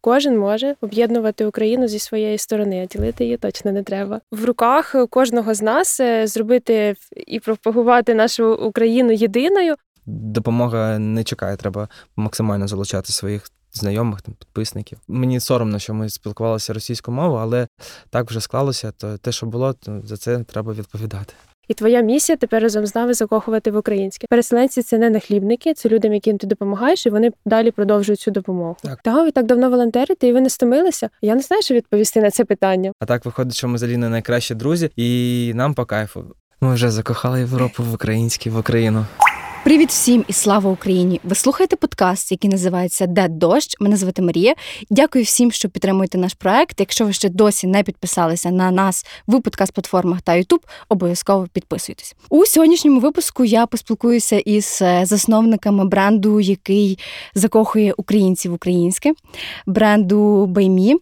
Кожен може об'єднувати Україну зі своєї сторони, а ділити її точно не треба. В руках кожного з нас е, зробити і пропагувати нашу Україну єдиною. Допомога не чекає, треба максимально залучати своїх знайомих, там, підписників. Мені соромно, що ми спілкувалися російською мовою, але так вже склалося, то те, що було, то за це треба відповідати. І твоя місія тепер разом з нами закохувати в українське. Переселенці це не нахлібники, це людям, яким ти допомагаєш, і вони далі продовжують цю допомогу. Так. Та ви так давно волонтерите, і ви не стомилися. Я не знаю, що відповісти на це питання. А так виходить, що ми з Аліною найкращі друзі, і нам по кайфу. Ми вже закохали Європу в українське, в Україну. Привіт всім і слава Україні! Ви слухаєте подкаст, який називається Де дощ. Мене звати Марія. Дякую всім, що підтримуєте наш проект. Якщо ви ще досі не підписалися на нас в подкаст-платформах та Ютуб, обов'язково підписуйтесь. У сьогоднішньому випуску я поспілкуюся із е, засновниками бренду, який закохує українців українське, бренду Баймі.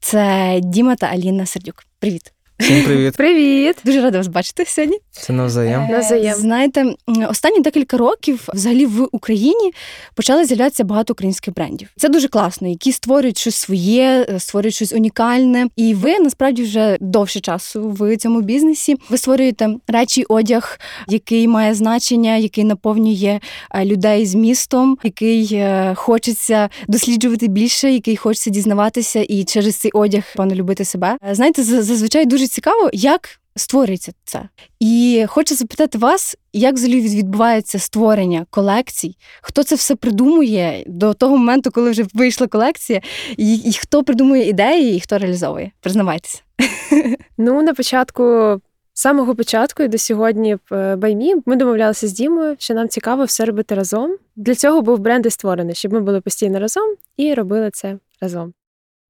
Це Діма та Аліна Сердюк. Привіт! Всім привіт! Привіт! Дуже рада вас бачити сьогодні. Це навзаєм. Навзаєм. Знаєте, останні декілька років взагалі в Україні почали з'являтися багато українських брендів. Це дуже класно, які створюють щось своє, е, створюють щось унікальне. І ви насправді вже довше часу в цьому бізнесі. Ви створюєте речі, одяг, який має значення, який наповнює е, людей з містом, який е, хочеться досліджувати більше, який хочеться дізнаватися і через цей одяг певно любити себе. Е, Знаєте, зазвичай дуже цікаво, як створюється це. І хочу запитати вас, як взагалі відбувається створення колекцій? Хто це все придумує до того моменту, коли вже вийшла колекція, і, і хто придумує ідеї, і хто реалізовує? Признавайтеся. Ну, на початку, з самого початку і до сьогодні в Баймі ми домовлялися з Дімою, що нам цікаво все робити разом. Для цього був бренд і створений, щоб ми були постійно разом і робили це разом.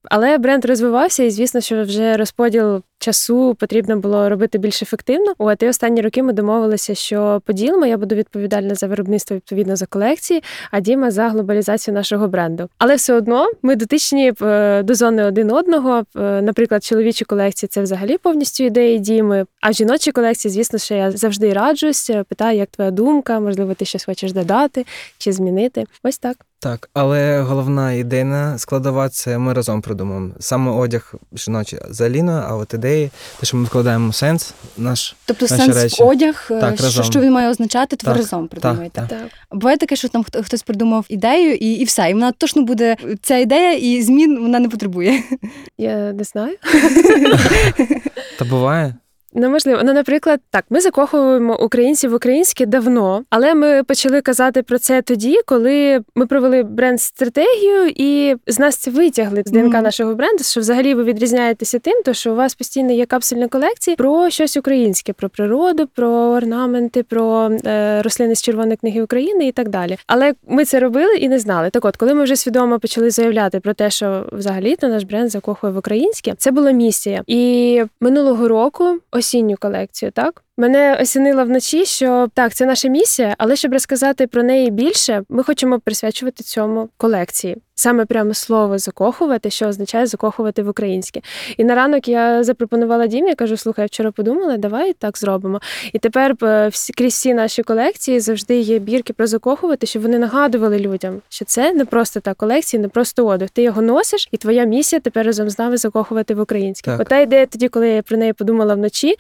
Але бренд розвивався, і звісно, що вже розподіл часу потрібно було робити більш ефективно. От і останні роки ми домовилися, що поділимо. Я буду відповідальна за виробництво відповідно за колекції, а Діма за глобалізацію нашого бренду. Але все одно ми дотичні е, до зони один одного. Е, Наприклад, чоловічі колекції це взагалі повністю ідеї Діми. А жіночі колекції, звісно, що я завжди раджусь, е, питаю, як твоя думка, можливо, ти щось хочеш додати чи змінити. Ось так. Так, але головна ідейна складова це ми разом придумаємо. Саме одяг жіночий за Аліною, а от ідеї, те, що ми вкладаємо сенс, наш Тобто Наші сенс речі. в одяг, е, Так, що, разом. що він має означати, то ви разом придумуєте. так. Так. Буває таке, що там хто- хтось придумав ідею, і, і все. І вона точно буде ця ідея, і змін вона не потребує. Я не знаю. та буває. Ну, можливо. Ну, наприклад, так, ми закохуємо українців в українське давно, але ми почали казати про це тоді, коли ми провели бренд-стратегію, і з нас це витягли з ДНК Мгм. нашого бренду, що взагалі ви відрізняєтеся тим, то що у вас постійно є капсульні колекції про щось українське, про природу, про орнаменти, про е, рослини з червоної книги України і так далі. Але ми це робили і не знали. Так от, коли ми вже свідомо почали заявляти про те, що взагалі то наш бренд закохує в українське, це була місія. І минулого року осінню колекцію, так. Мене осінило вночі, що так, це наша місія, але щоб розказати про неї більше, ми хочемо присвячувати цьому колекції. Саме прямо слово закохувати, що означає закохувати в українське. І на ранок я запропонувала Дімі, я кажу: слухай, я вчора подумала, давай так зробимо. І тепер е, всі крізь всі наші колекції завжди є бірки про закохувати, щоб вони нагадували людям, що це не просто та колекція, не просто одяг. Ти його носиш, і твоя місія тепер разом з нами закохувати в українське. Ота ідея тоді, коли я про неї подумала вночі.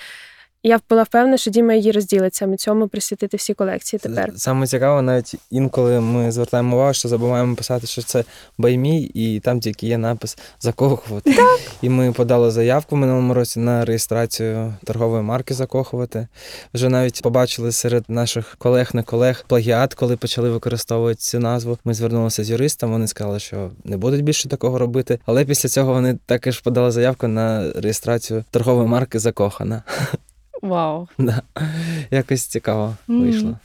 Я була впевнена, що Діма її розділить саме цьому присвятити всі колекції тепер. Саме цікаво, навіть інколи ми звертаємо увагу, що забуваємо писати, що це баймій, і там тільки є напис закохувати. Так. І ми подали заявку в минулому році на реєстрацію торгової марки закохувати. Вже навіть побачили серед наших колег не колег плагіат, коли почали використовувати цю назву. Ми звернулися з юристом. Вони сказали, що не будуть більше такого робити. Але після цього вони також подали заявку на реєстрацію торгової марки закохана. Вау. Да. Якось цікаво вийшло.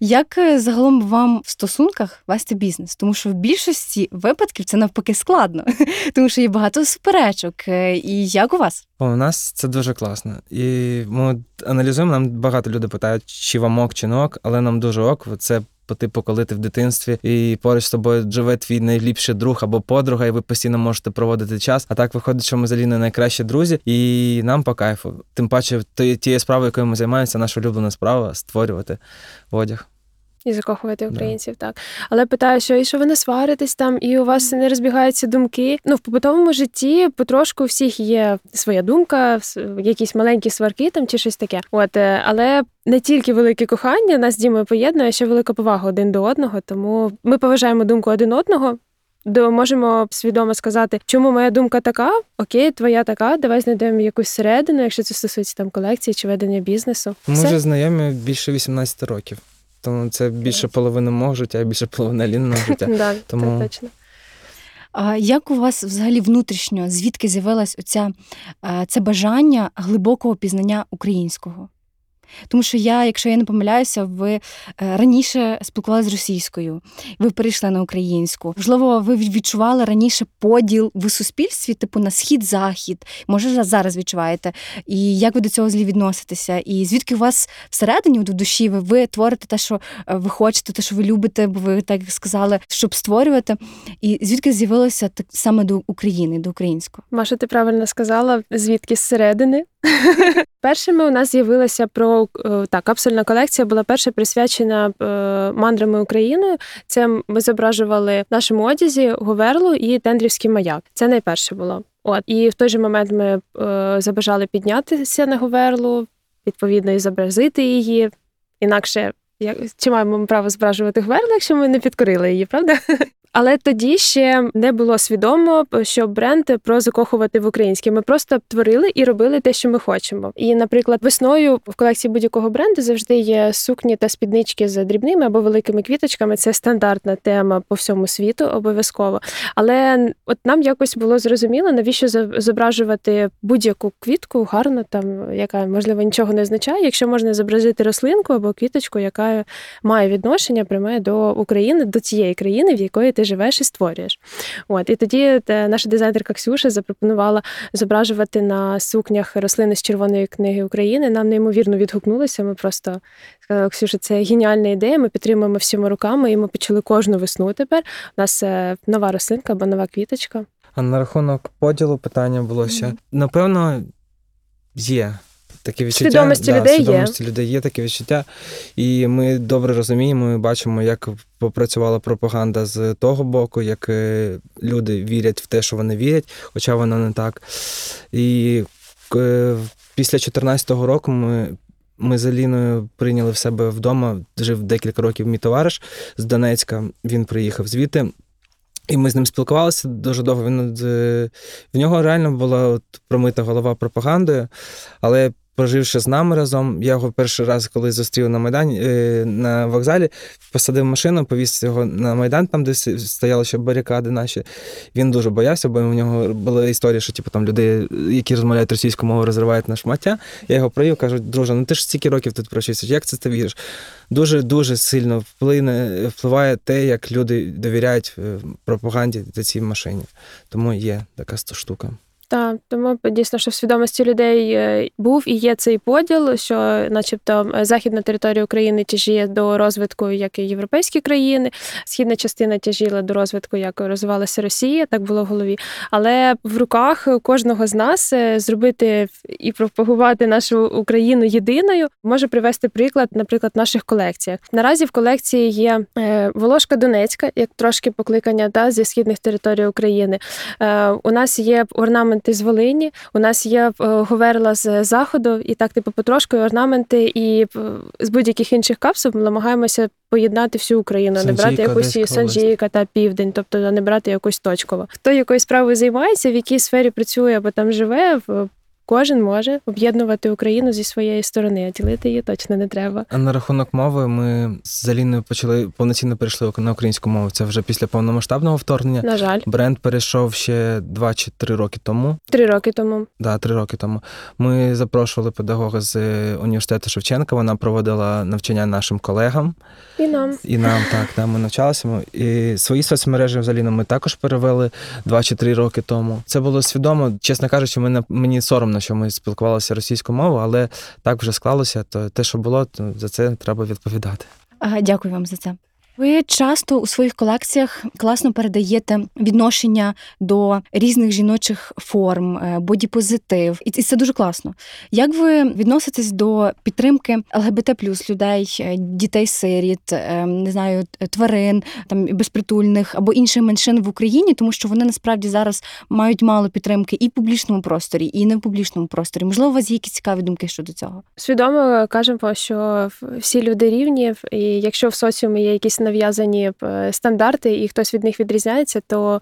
Як е, загалом вам в стосунках вести бізнес? Тому що в більшості випадків це навпаки складно, тому що є багато суперечок. Е, І як у вас? О, У нас це дуже класно. І ми аналізуємо, нам багато людей питають, чи вам ок, чи не ок, але нам дуже ок. Це по типу, коли ти в дитинстві і поруч з тобою живе твій найліпший друг або подруга, і ви постійно можете проводити час. А так виходить, що ми з Аліною найкращі друзі, і нам по кайфу. Тим паче, тією справою, якою ми займаємося, наша улюблена справа створювати одяг. І закохувати українців, так. Але питаю, що і що ви не сваритесь там, і у вас не розбігаються думки. Ну, в побутовому житті потрошку у всіх є своя думка, якісь маленькі сварки там чи щось таке. От, е, але не тільки велике кохання нас з Дімою поєднує, а ще велика повага один до одного. Тому ми поважаємо думку один одного. До можемо свідомо сказати, чому моя думка така, окей, твоя така. Давай знайдемо якусь середину, якщо це стосується там колекції чи ведення бізнесу. Ми Все. вже знайомі більше 18 років. Тому це більше половини мого життя, і більше половини лінного життя. Да, Тому- це точно. А як у вас взагалі внутрішньо, звідки з'явилось оця, е, це бажання глибокого пізнання українського? Тому що я, якщо я не помиляюся, ви е, раніше спілкувалися з російською, ви перейшли на українську. Можливо, ви відчували раніше поділ в суспільстві, типу на схід-захід. Може, зараз відчуваєте. І як ви до цього злі відноситеся? І звідки у вас всередині, у душі, ви, ви творите те, що е, ви хочете, те, що ви любите, бо ви так сказали, щоб створювати. І звідки з'явилося так саме до України, до українського? Маша, ти правильно сказала, звідки зсередини. Першими у нас з'явилася про е, так, капсульна колекція була перша присвячена е, мандрами Україною. Це ми зображували в нашому одязі Говерлу і Тендрівський маяк. Це найперше було. От і в той же момент ми е, забажали піднятися на Говерлу, відповідно, і зобразити її. Інакше як чи маємо ми право зображувати Говерлу, якщо ми не підкорили її, правда? Але тоді ще не було свідомо, що бренд про закохувати в українське. Ми просто творили і робили те, що ми хочемо. І, наприклад, весною в колекції будь-якого бренду завжди є сукні та спіднички з дрібними або великими квіточками. Це стандартна тема по всьому світу, обов'язково. Але от нам якось було зрозуміло, навіщо зображувати будь-яку квітку гарно, там яка можливо нічого не означає, якщо можна зобразити рослинку або квіточку, яка має відношення пряме до України, до тієї країни, в якої ти живеш і створюєш. От і тоді наша дизайнерка Ксюша запропонувала зображувати на сукнях рослини з червоної книги України. Нам неймовірно відгукнулося. Ми просто сказали, Ксюша, це геніальна ідея. Ми підтримуємо всіма руками, і ми почали кожну весну. Тепер у нас е, нова рослинка або нова квіточка. А на рахунок поділу питання було ще. Напевно, є таке відчуття. Свідомості да, людей є. людей є таке відчуття. І ми добре розуміємо і бачимо, як попрацювала пропаганда з того боку, як е, люди вірять в те, що вони вірять, хоча воно не так. І е, після 2014 року ми. Ми з Аліною прийняли в себе вдома. Жив декілька років мій товариш з Донецька. Він приїхав звідти. І ми з ним спілкувалися дуже довго. Він е, в нього реально була от промита голова пропагандою, але проживши з нами разом, я його перший раз, коли зустрів на Майдані е, на вокзалі, посадив машину, повіз його на Майдан, там, де стояли ще барикади наші. Він дуже боявся, бо у нього була історія, що типу, там люди, які розмовляють російською мовою, розривають на шмаття. Я його провів, кажу, друже, ну ти ж стільки років тут провчився, як це ти віриш? Дуже дуже сильно вплине, впливає те, як люди довіряють е, пропаганді та цій машині. Тому є така штука. Так, тому дійсно, що в свідомості людей е, був і є цей поділ, що, начебто, західна територія України тяжіє до розвитку, як і європейські країни, східна частина тяжіла до розвитку, як розвивалася Росія, так було в голові. Але в руках кожного з нас е, зробити і пропагувати нашу Україну єдиною може привести приклад, наприклад, в наших колекціях. Наразі в колекції є е, Волошка Донецька, як трошки покликання да, зі східних територій України. У нас є орнаменти з Волині, у нас є е, говерла з заходу, і так, типу, потрошку орнаменти, і е, з будь-яких інших капсул ми намагаємося поєднати всю Україну, а не брати якусь Санжійка та південь, тобто не брати якусь точково. Хто якоюсь справою займається, в якій сфері працює або там живе, кожен може об'єднувати Україну зі своєї сторони, а ділити її точно не треба. А на рахунок мови ми з Аліною почали повноцінно перейшли на українську мову. Це вже після повномасштабного вторгнення. На жаль, Бренд перейшов ще два чи три роки тому. три роки тому. Да, три роки тому. Ми запрошували педагога з е, університету Шевченка. Вона проводила навчання нашим колегам. І нам. І нам так, да, ми навчалися. І свої соцмережі взагалі ми також перевели два чи три роки тому. Це було свідомо. Чесно кажучи, мене мені соромно, що ми спілкувалися російською мовою, але так вже склалося. То те, що було, то за це треба відповідати. Дякую вам за це. Ви часто у своїх колекціях класно передаєте відношення до різних жіночих форм, е, бодіпозитив, і це дуже класно. Як ви відноситесь до підтримки ЛГБТ плюс людей, е, дітей-сиріт, е, не знаю, тварин, там безпритульних або інших меншин в Україні, тому що вони насправді зараз мають мало підтримки і в публічному просторі, і не в публічному просторі. Можливо, у вас є якісь цікаві думки щодо цього? Свідомо кажемо, що всі люди рівні, і якщо в соціумі є якісь нав'язані е, стандарти, і хтось від них відрізняється, то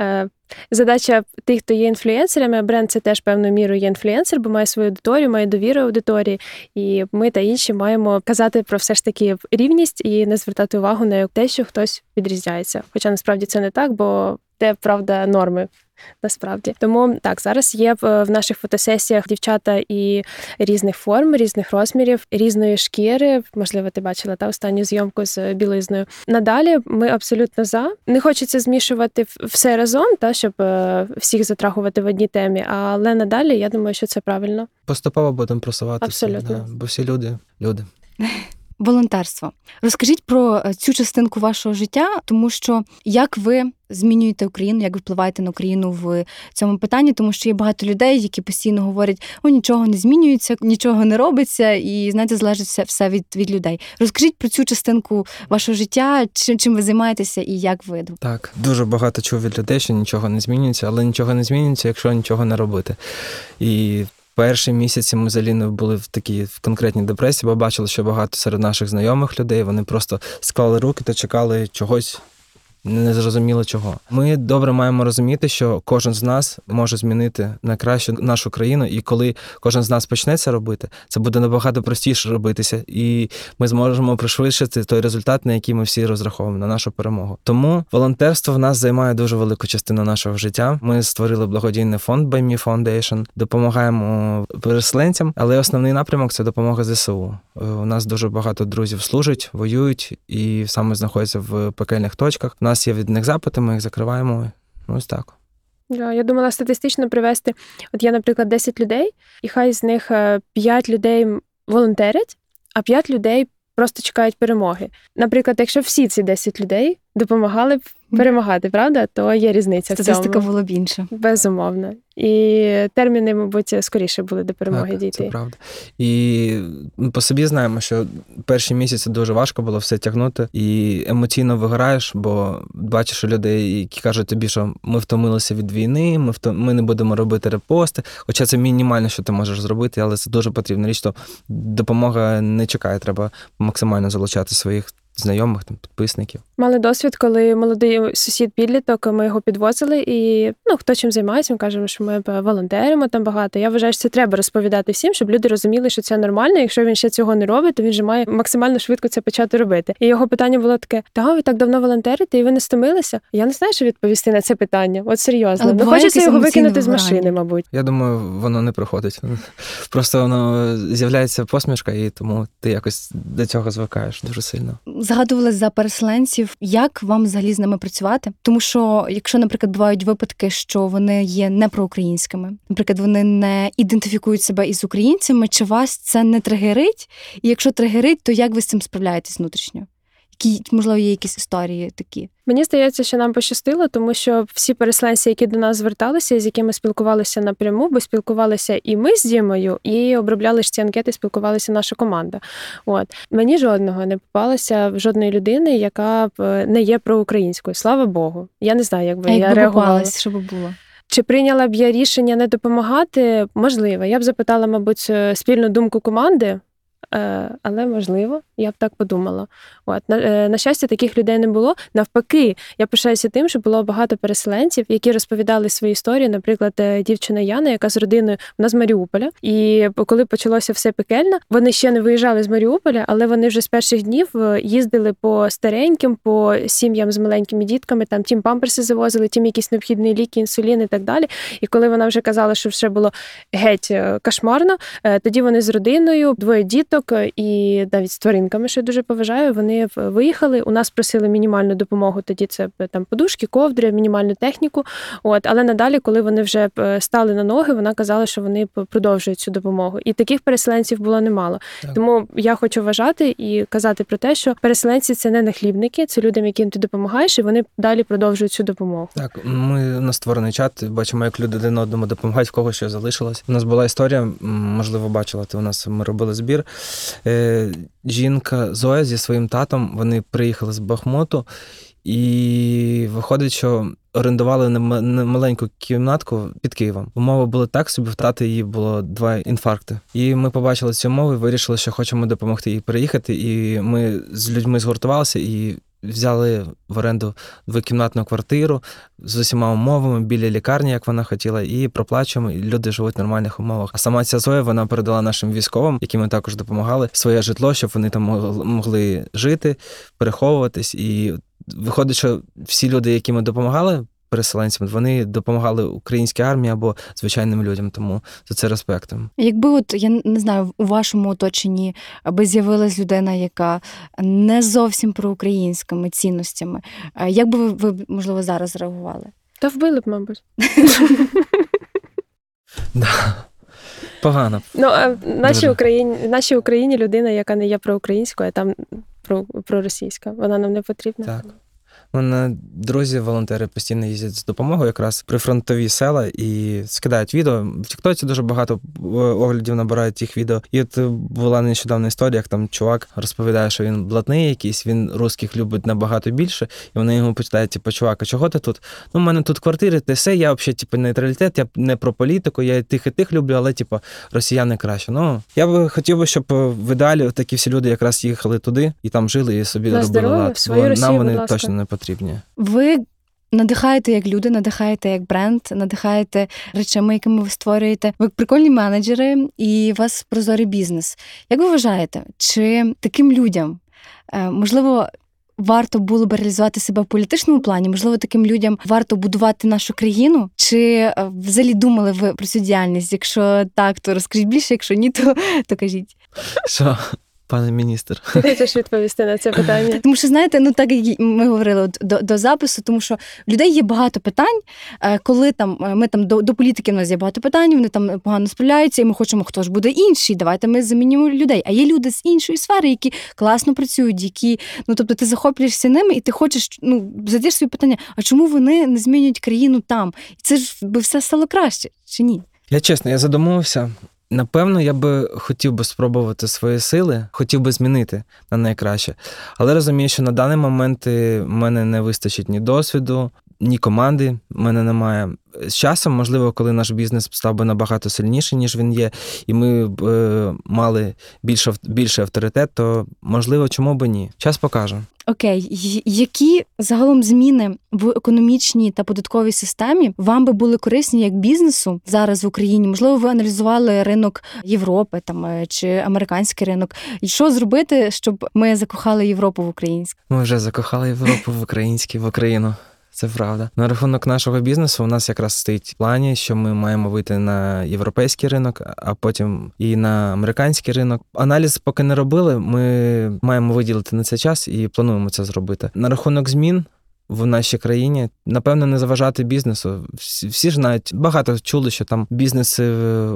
е, задача тих, хто є інфлюенсерами, бренд це теж певною мірою є інфлюенсер, бо має свою аудиторію, має довіру аудиторії. І ми та інші маємо казати про все ж таки рівність і не звертати увагу на те, що хтось відрізняється. Хоча насправді це не так, бо те правда норми. Насправді тому так зараз є в наших фотосесіях дівчата і різних форм, різних розмірів, різної шкіри. Можливо, ти бачила та останню зйомку з білизною. Надалі ми абсолютно за. Не хочеться змішувати все разом, та щоб е, всіх затрагувати в одній темі. Але надалі я думаю, що це правильно. Поступово будемо просуватися. Абсолютно. Да, бо всі люди люди. Волонтерство. Розкажіть про е, цю частинку вашого життя, тому що як ви змінюєте Україну, як ви впливаєте на Україну в цьому питанні, тому що є багато людей, які постійно говорять, о, нічого не змінюється, нічого не робиться, і знаєте, залежить все, від, від людей. Розкажіть про цю частинку вашого життя, чим чим ви займаєтеся і як ви Так, дуже багато чув від людей, що нічого не змінюється, але нічого не змінюється, якщо нічого не робити. І Перші місяці ми взагалі не були в такій в конкретній депресії, бо бачили, що багато серед наших знайомих людей вони просто склали руки та чекали чогось не зрозуміло чого. Ми добре маємо розуміти, що кожен з нас може змінити на кращу нашу країну, і коли кожен з нас почне це робити, це буде набагато простіше робитися, і ми зможемо пришвидшити той результат, на який ми всі розраховуємо на нашу перемогу. Тому волонтерство в нас займає дуже велику частину нашого життя. Ми створили благодійний фонд Me Foundation, допомагаємо переселенцям, але основний напрямок це допомога ЗСУ. У нас дуже багато друзів служать, воюють і саме знаходяться в пекельних точках нас є від них запити, ми їх закриваємо. Ось так. Я думала статистично привести. От є, наприклад, 10 людей, і хай з них 5 е, людей волонтерять, а 5 людей просто чекають перемоги. Наприклад, якщо всі ці 10 людей допомагали б перемагати, правда, то є різниця. Статистика в цьому. була б інша. Безумовно. І терміни, мабуть, скоріше були до перемоги так, дійти. Це правда. І ми по собі знаємо, що перші місяці дуже важко було все тягнути, і емоційно вигораєш, бо бачиш людей, які кажуть тобі, що ми втомилися від війни, ми втом... ми не будемо робити репости. Хоча це мінімально, що ти можеш зробити, але це дуже потрібна річ. То допомога не чекає, треба максимально залучати своїх знайомих, там підписників. Мали досвід, коли молодий сусід підліток, ми його підвозили, і ну хто чим займається, ми кажемо, що ми волонтеримо там багато. Я вважаю, що це треба розповідати всім, щоб люди розуміли, що це нормально. Якщо він ще цього не робить, то він же має максимально швидко це почати робити. І його питання було таке: та ви так давно волонтерите, і ви не стомилися? Я не знаю, що відповісти на це питання. От серйозно, Але ну хочеться його викинути з машини, мабуть. Я думаю, воно не проходить. Просто воно з'являється посмішка, і тому ти якось до цього звикаєш дуже сильно згадували за переселенців, як вам взагалі з ними працювати? Тому що, якщо, наприклад, бувають випадки, що вони є не проукраїнськими, наприклад, вони не ідентифікують себе із українцями, чи вас це не тригерить? І якщо тригерить, то як ви з цим справляєтесь внутрішньо? Які можливо є якісь історії такі? Мені здається, що нам пощастило, тому що всі переселенці, які до нас зверталися, з якими спілкувалися напряму, бо спілкувалися і ми з Дімою, і обробляли ж ці анкети, спілкувалася наша команда. От мені жодного не попалося жодної людини, яка б е, не є проукраїнською. Слава Богу. Я не знаю, як би а я якби реагувала. що би було. Чи прийняла б я рішення не допомагати? Можливо, я б запитала, мабуть, е, спільну думку команди. Е, але можливо, я б так подумала. От на, е, на щастя, таких людей не було. Навпаки, я пишаюся тим, що було багато переселенців, які розповідали свої історії. Наприклад, е, дівчина Яна, яка з родиною вона з Маріуполя. І коли почалося все пекельно, вони ще не виїжджали з Маріуполя, але вони вже з перших днів їздили по стареньким, по сім'ям з маленькими дітками. Там тім памперси завозили, тім якісь необхідні ліки, інсулін і так далі. І коли вона вже казала, що все було геть кошмарно, тоді вони з родиною, двоє діток діток і навіть з тваринками, що я дуже поважаю. Вони виїхали. У нас просили мінімальну допомогу. Тоді це там подушки, ковдри, мінімальну техніку. От, але надалі, коли вони вже е, стали на ноги, вона казала, що вони продовжують цю допомогу. І таких переселенців було немало. Так. Тому я хочу вважати і казати про те, що переселенці це не нахлібники, це людям, яким ти допомагаєш, і вони далі продовжують цю допомогу. Так, ми на створений чат, бачимо, як люди один одному допомагають, в кого що залишилось. У нас була історія, можливо, бачила, ти у нас ми робили збір. Е, жінка Зоя зі своїм татом вони приїхали з Бахмуту, і виходить, що орендували на маленьку кімнатку під Києвом. Умови були так собі, в тати її було два інфаркти. І ми побачили цю умову і вирішили, що хочемо допомогти їй переїхати. І ми з людьми згуртувалися і взяли в оренду двокімнатну квартиру з усіма умовами біля лікарні, як вона хотіла, і проплачуємо, і люди живуть в нормальних умовах. А сама ця Зоя вона передала нашим військовим, яким ми також допомагали, своє житло, щоб вони там могли жити, переховуватись. І виходить, що всі люди, які ми допомагали. Переселенцям вони допомагали українській армії або звичайним людям, тому за це респектом. Якби от я не знаю, у вашому оточенні аби з'явилась людина, яка не зовсім проукраїнськими цінностями, е, як би ви, ви можливо зараз реагували? Та вбили б, мабуть. Погано. Ну а в нашій Україні, в нашій Україні людина, яка не є проукраїнською, а там про, проросійська. Вона нам не потрібна. Так. Мене друзі, волонтери постійно їздять з допомогою якраз при фронтові села і скидають відео. В Тіктоці дуже багато е, оглядів набирають тих відео. І от була нещодавна історія, як там чувак розповідає, що він блатний якийсь, він русських любить набагато більше, і вони йому питають, типу, чувак, а чого ти тут? Ну, у мене тут квартири, ти все, я взагалі, типу, нейтралітет, я не про політику, я і тих і тих люблю, але типу, росіяни краще. Ну, я би хотів би, щоб е, в ідеалі такі всі люди якраз їхали туди і там жили, і собі На робили лад. свою Бо Росію, нам будь вони ласка. точно не потрібні. Ви надихаєте як люди, надихаєте як бренд, надихаєте речами, якими ви створюєте. Ви прикольні менеджери і у вас прозорий бізнес. Як ви вважаєте, чи таким людям е, можливо? Варто було б реалізувати себе в політичному плані, можливо, таким людям варто будувати нашу країну. Чи е, взагалі думали ви про цю діяльність? Якщо так, то розкажіть більше, якщо ні, то, то кажіть. Що, пане міністр? Ти хочеш відповісти на це питання? Тому що знаєте, ну так як ми говорили от, до, до запису, тому що в людей є багато питань. е, Коли там е, ми там до, до політики в нас є багато питань, вони там погано справляються, і ми хочемо, хто ж буде інший. Давайте ми замінимо людей. А є люди з іншої сфери, які класно працюють, які ну тобто ти захоплюєшся ними, і ти хочеш ну задаєш собі питання: а чому вони не змінюють країну там? І це ж би все стало краще чи ні? Я чесно, я задумувався. Напевно, я би хотів би спробувати свої сили, хотів би змінити на найкраще. Але розумію, що на даний момент е, в мене не вистачить ні досвіду, ні команди в мене немає. З часом, можливо, коли наш бізнес став би набагато сильніший, ніж він є, і ми б е, мали більше, більше авторитет, то можливо, чому би ні? Час покаже. Окей, які загалом зміни в економічній та податковій системі вам би були корисні як бізнесу зараз в Україні? Можливо, ви аналізували ринок Європи там е, чи американський ринок. І що зробити, щоб ми закохали Європу в українську? Ми вже закохали Європу в український, в Україну. Це правда. На рахунок нашого бізнесу у нас якраз стоїть в плані, що ми маємо вийти на європейський ринок, а потім і на американський ринок. Аналіз поки не робили. Ми маємо виділити на це час і плануємо це зробити. На рахунок змін. В нашій країні напевно не заважати бізнесу. Всі, ж знають, багато чули, що там бізнеси е,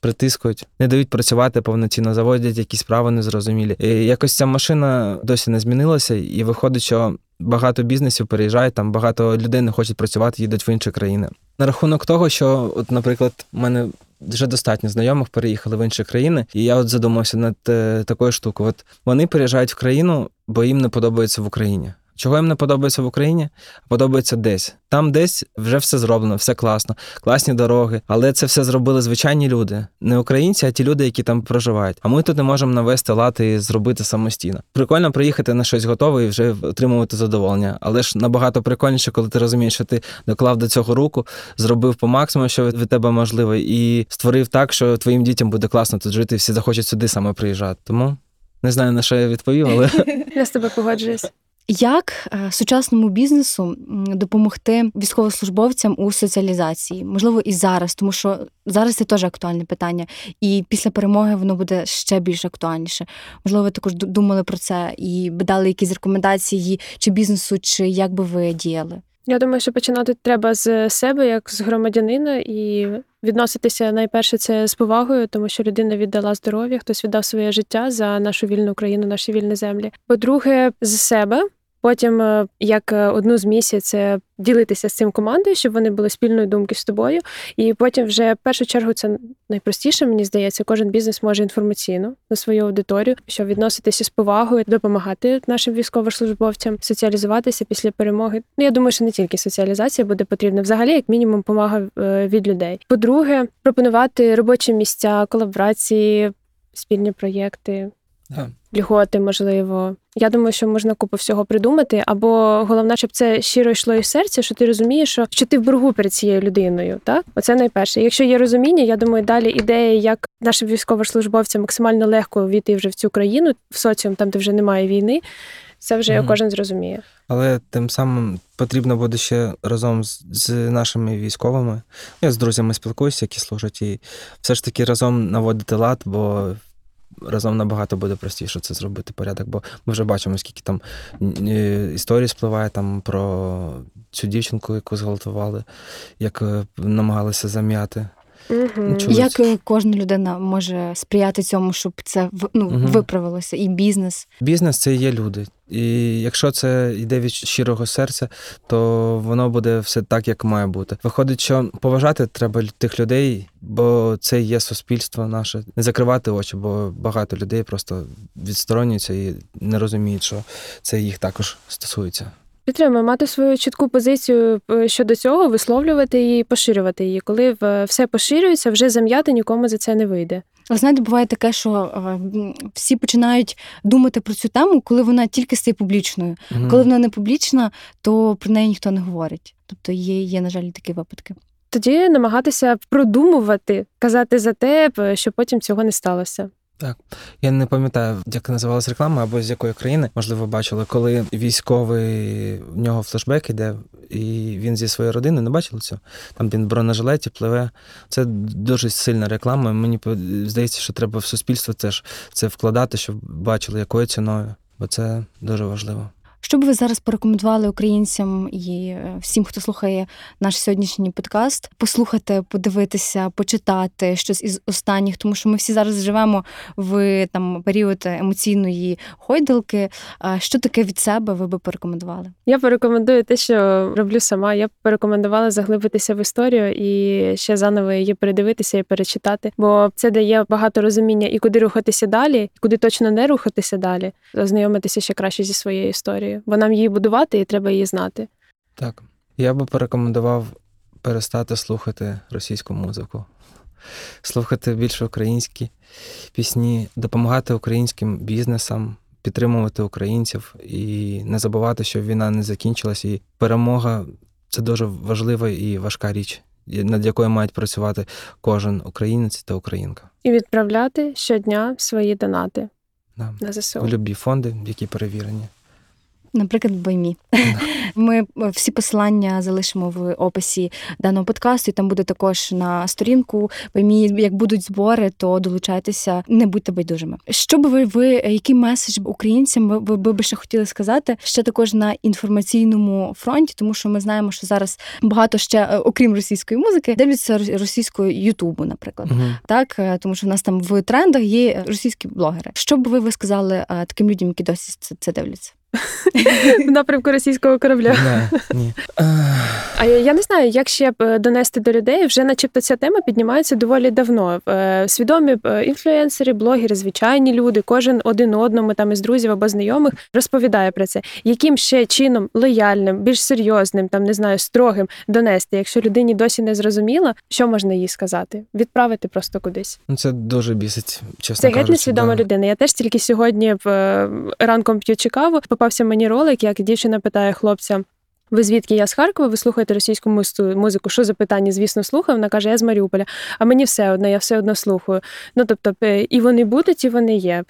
притискують, не дають працювати повноцінно, заводять якісь справи незрозумілі. І якось ця машина досі не змінилася, і виходить, що багато бізнесів переїжджають, там багато людей не хочуть працювати, їдуть в інші країни. На рахунок того, що, от, наприклад, в мене вже достатньо знайомих переїхали в інші країни, і я от задумався над е, такою штукою. От вони переїжджають в країну, бо їм не подобається в Україні. Чого їм не подобається в Україні? Подобається десь. Там десь вже все зроблено, все класно, класні дороги. Але це все зробили звичайні люди, не українці, а ті люди, які там проживають. А ми тут не можемо навести лад і зробити самостійно. Прикольно приїхати на щось готове і вже отримувати задоволення. Але ж набагато прикольніше, коли ти розумієш, що ти доклав до цього руку, зробив по максимуму, що від тебе можливо, і створив так, що твоїм дітям буде класно тут жити, всі захочуть сюди саме приїжджати. Тому не знаю на що я відповів, але Я з тобою погоджуюсь. Як е, сучасному бізнесу допомогти військовослужбовцям у соціалізації? Можливо, і зараз, тому що зараз це теж актуальне питання, і після перемоги воно буде ще більш актуальніше. Можливо, ви також думали про це і б дали якісь рекомендації чи бізнесу, чи як би ви діяли? Я думаю, що починати треба з себе, як з громадянина, і відноситися найперше це з повагою, тому що людина віддала здоров'я, хтось віддав своє життя за нашу вільну країну, наші вільні землі. По-друге, з себе. Потім, е, як е, одну з місій, це ділитися з цим командою, щоб вони були спільної думки з тобою. І потім, вже в першу чергу, це найпростіше, мені здається, кожен бізнес може інформаційно на свою аудиторію, щоб відноситися з повагою, допомагати нашим військовослужбовцям соціалізуватися після перемоги. Ну я думаю, що не тільки соціалізація буде потрібна, взагалі, як мінімум, допомога е, від людей. По-друге, пропонувати робочі місця, колаборації, спільні проєкти. Да. Льготи, можливо. Я думаю, що можна купу всього придумати, або головне, щоб це щиро йшло із серця, що ти розумієш, що, що ти в боргу перед цією людиною. Так, оце найперше. Якщо є розуміння, я думаю, далі ідея, як нашим військовослужбовцям максимально легко війти вже в цю країну, в соціум, там де вже немає війни. Це вже Мгм. кожен зрозуміє. Але тим самим потрібно буде ще разом з, з нашими військовими. Я з друзями спілкуюся, які служать, і все ж таки разом наводити лад, бо разом набагато буде простіше це зробити порядок. Бо ми вже бачимо, скільки там історії історій спливає там про цю дівчинку, яку зґвалтували, як е, намагалися зам'яти. Угу. Як е, кожна людина може сприяти цьому, щоб це ну, Мгм. виправилося, і бізнес? Бізнес це є люди. І якщо це йде від щирого серця, то воно буде все так, як має бути. Виходить, що поважати треба тих людей, бо це є суспільство наше. Не закривати очі, бо багато людей просто відсторонюються і не розуміють, що це їх також стосується. Підтримує мати свою чітку позицію е, щодо цього, висловлювати її, поширювати її. Коли все поширюється, вже зам'яти нікому за це не вийде. Але знаєте, буває таке, що е, всі починають думати про цю тему, коли вона тільки стає публічною. Мгм. Коли вона не публічна, то про неї ніхто не говорить. Тобто є, є на жаль, такі випадки. Тоді намагатися продумувати, казати за те, щоб потім цього не сталося. Я не пам'ятаю, як називалась реклама або з якої країни, можливо, бачили, коли військовий в нього флешбек іде, і він зі своєї родини не бачили цього. Там він в бронежилеті пливе. Це дуже сильна реклама. Мені здається, що треба в суспільство теж це вкладати, щоб бачили, якою ціною, бо це дуже важливо. Що б ви зараз порекомендували українцям і е, всім, хто слухає наш сьогоднішній подкаст, послухати, подивитися, почитати щось із останніх, тому що ми всі зараз живемо в там період емоційної гойдалки. А Що таке від себе ви би порекомендували? Я порекомендую те, що роблю сама. Я б порекомендувала заглибитися в історію і ще заново її передивитися і перечитати, бо це дає багато розуміння і куди рухатися далі, і куди точно не рухатися далі, ознайомитися ще краще зі своєю історією. Бо нам її будувати і треба її знати. Так. Я би порекомендував перестати слухати російську музику, слухати більше українські пісні, допомагати українським бізнесам, підтримувати українців і не забувати, що війна не закінчилась, і перемога це дуже важлива і важка річ, над якою мають працювати кожен українець та українка. І відправляти щодня свої донати Да. на ЗСУ. В любі фонди, які перевірені. Наприклад, в Баймі. Ми е, всі посилання залишимо в описі даного подкасту, і там буде також на сторінку Баймі. Як будуть збори, то долучайтеся, не будьте байдужими. Що би ви, ви який меседж українцям ви, ви, би ще хотіли сказати? Ще також на інформаційному фронті, тому що ми знаємо, що зараз багато ще, е, окрім російської музики, дивляться російською Ютубу, наприклад. Мгм. Так, е, тому що в нас там в трендах є російські блогери. Що б ви, ви сказали таким людям, які досі це дивляться? В напрямку російського корабля. Не, ні. А я, я не знаю, як ще б е, донести до людей. Вже, начебто, ця тема піднімається доволі давно. Е, Свідомі е, інфлюенсери, блогери, звичайні люди, кожен один одному там із друзів або знайомих розповідає про це. Яким ще чином лояльним, більш серйозним, там не знаю, строгим донести, якщо людині досі не зрозуміла, що можна їй сказати? Відправити просто кудись. Ну, це дуже бісить, чесно Це геть несвідома да. людина. Я теж тільки сьогодні ранком п'ючи каву, попався мені ролик, як дівчина питає хлопця. Ви звідки я з Харкова? Ви слухаєте російську музику? Що за питання? Звісно, слухаю. Вона каже, я з Маріуполя. А мені все одно, я все одно слухаю. Ну тобто, е, і вони будуть, і вони є.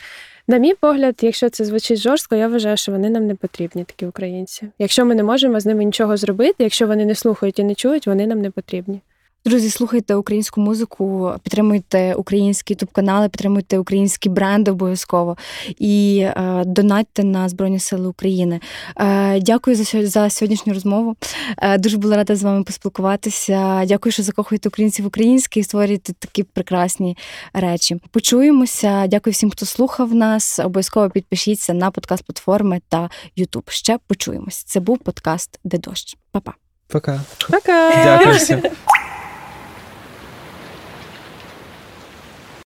На мій погляд, якщо це звучить жорстко, я вважаю, що вони нам не потрібні, такі українці. Якщо ми не можемо з ними нічого зробити, якщо вони не слухають і не чують, вони нам не потрібні. Друзі, слухайте українську музику, підтримуйте українські ютуб-канали, підтримуйте українські бренди обов'язково і е, донатьте на Збройні Сили України. Е, дякую за, за сьогоднішню розмову. Е, дуже була рада з вами поспілкуватися. Дякую, що закохуєте українців українське і створюєте такі прекрасні речі. Почуємося. Дякую всім, хто слухав нас. Обов'язково підпишіться на подкаст платформи та Ютуб. Ще почуємось. Це був подкаст Де дощ. Па-па. Пока. Пока! Дякую всім.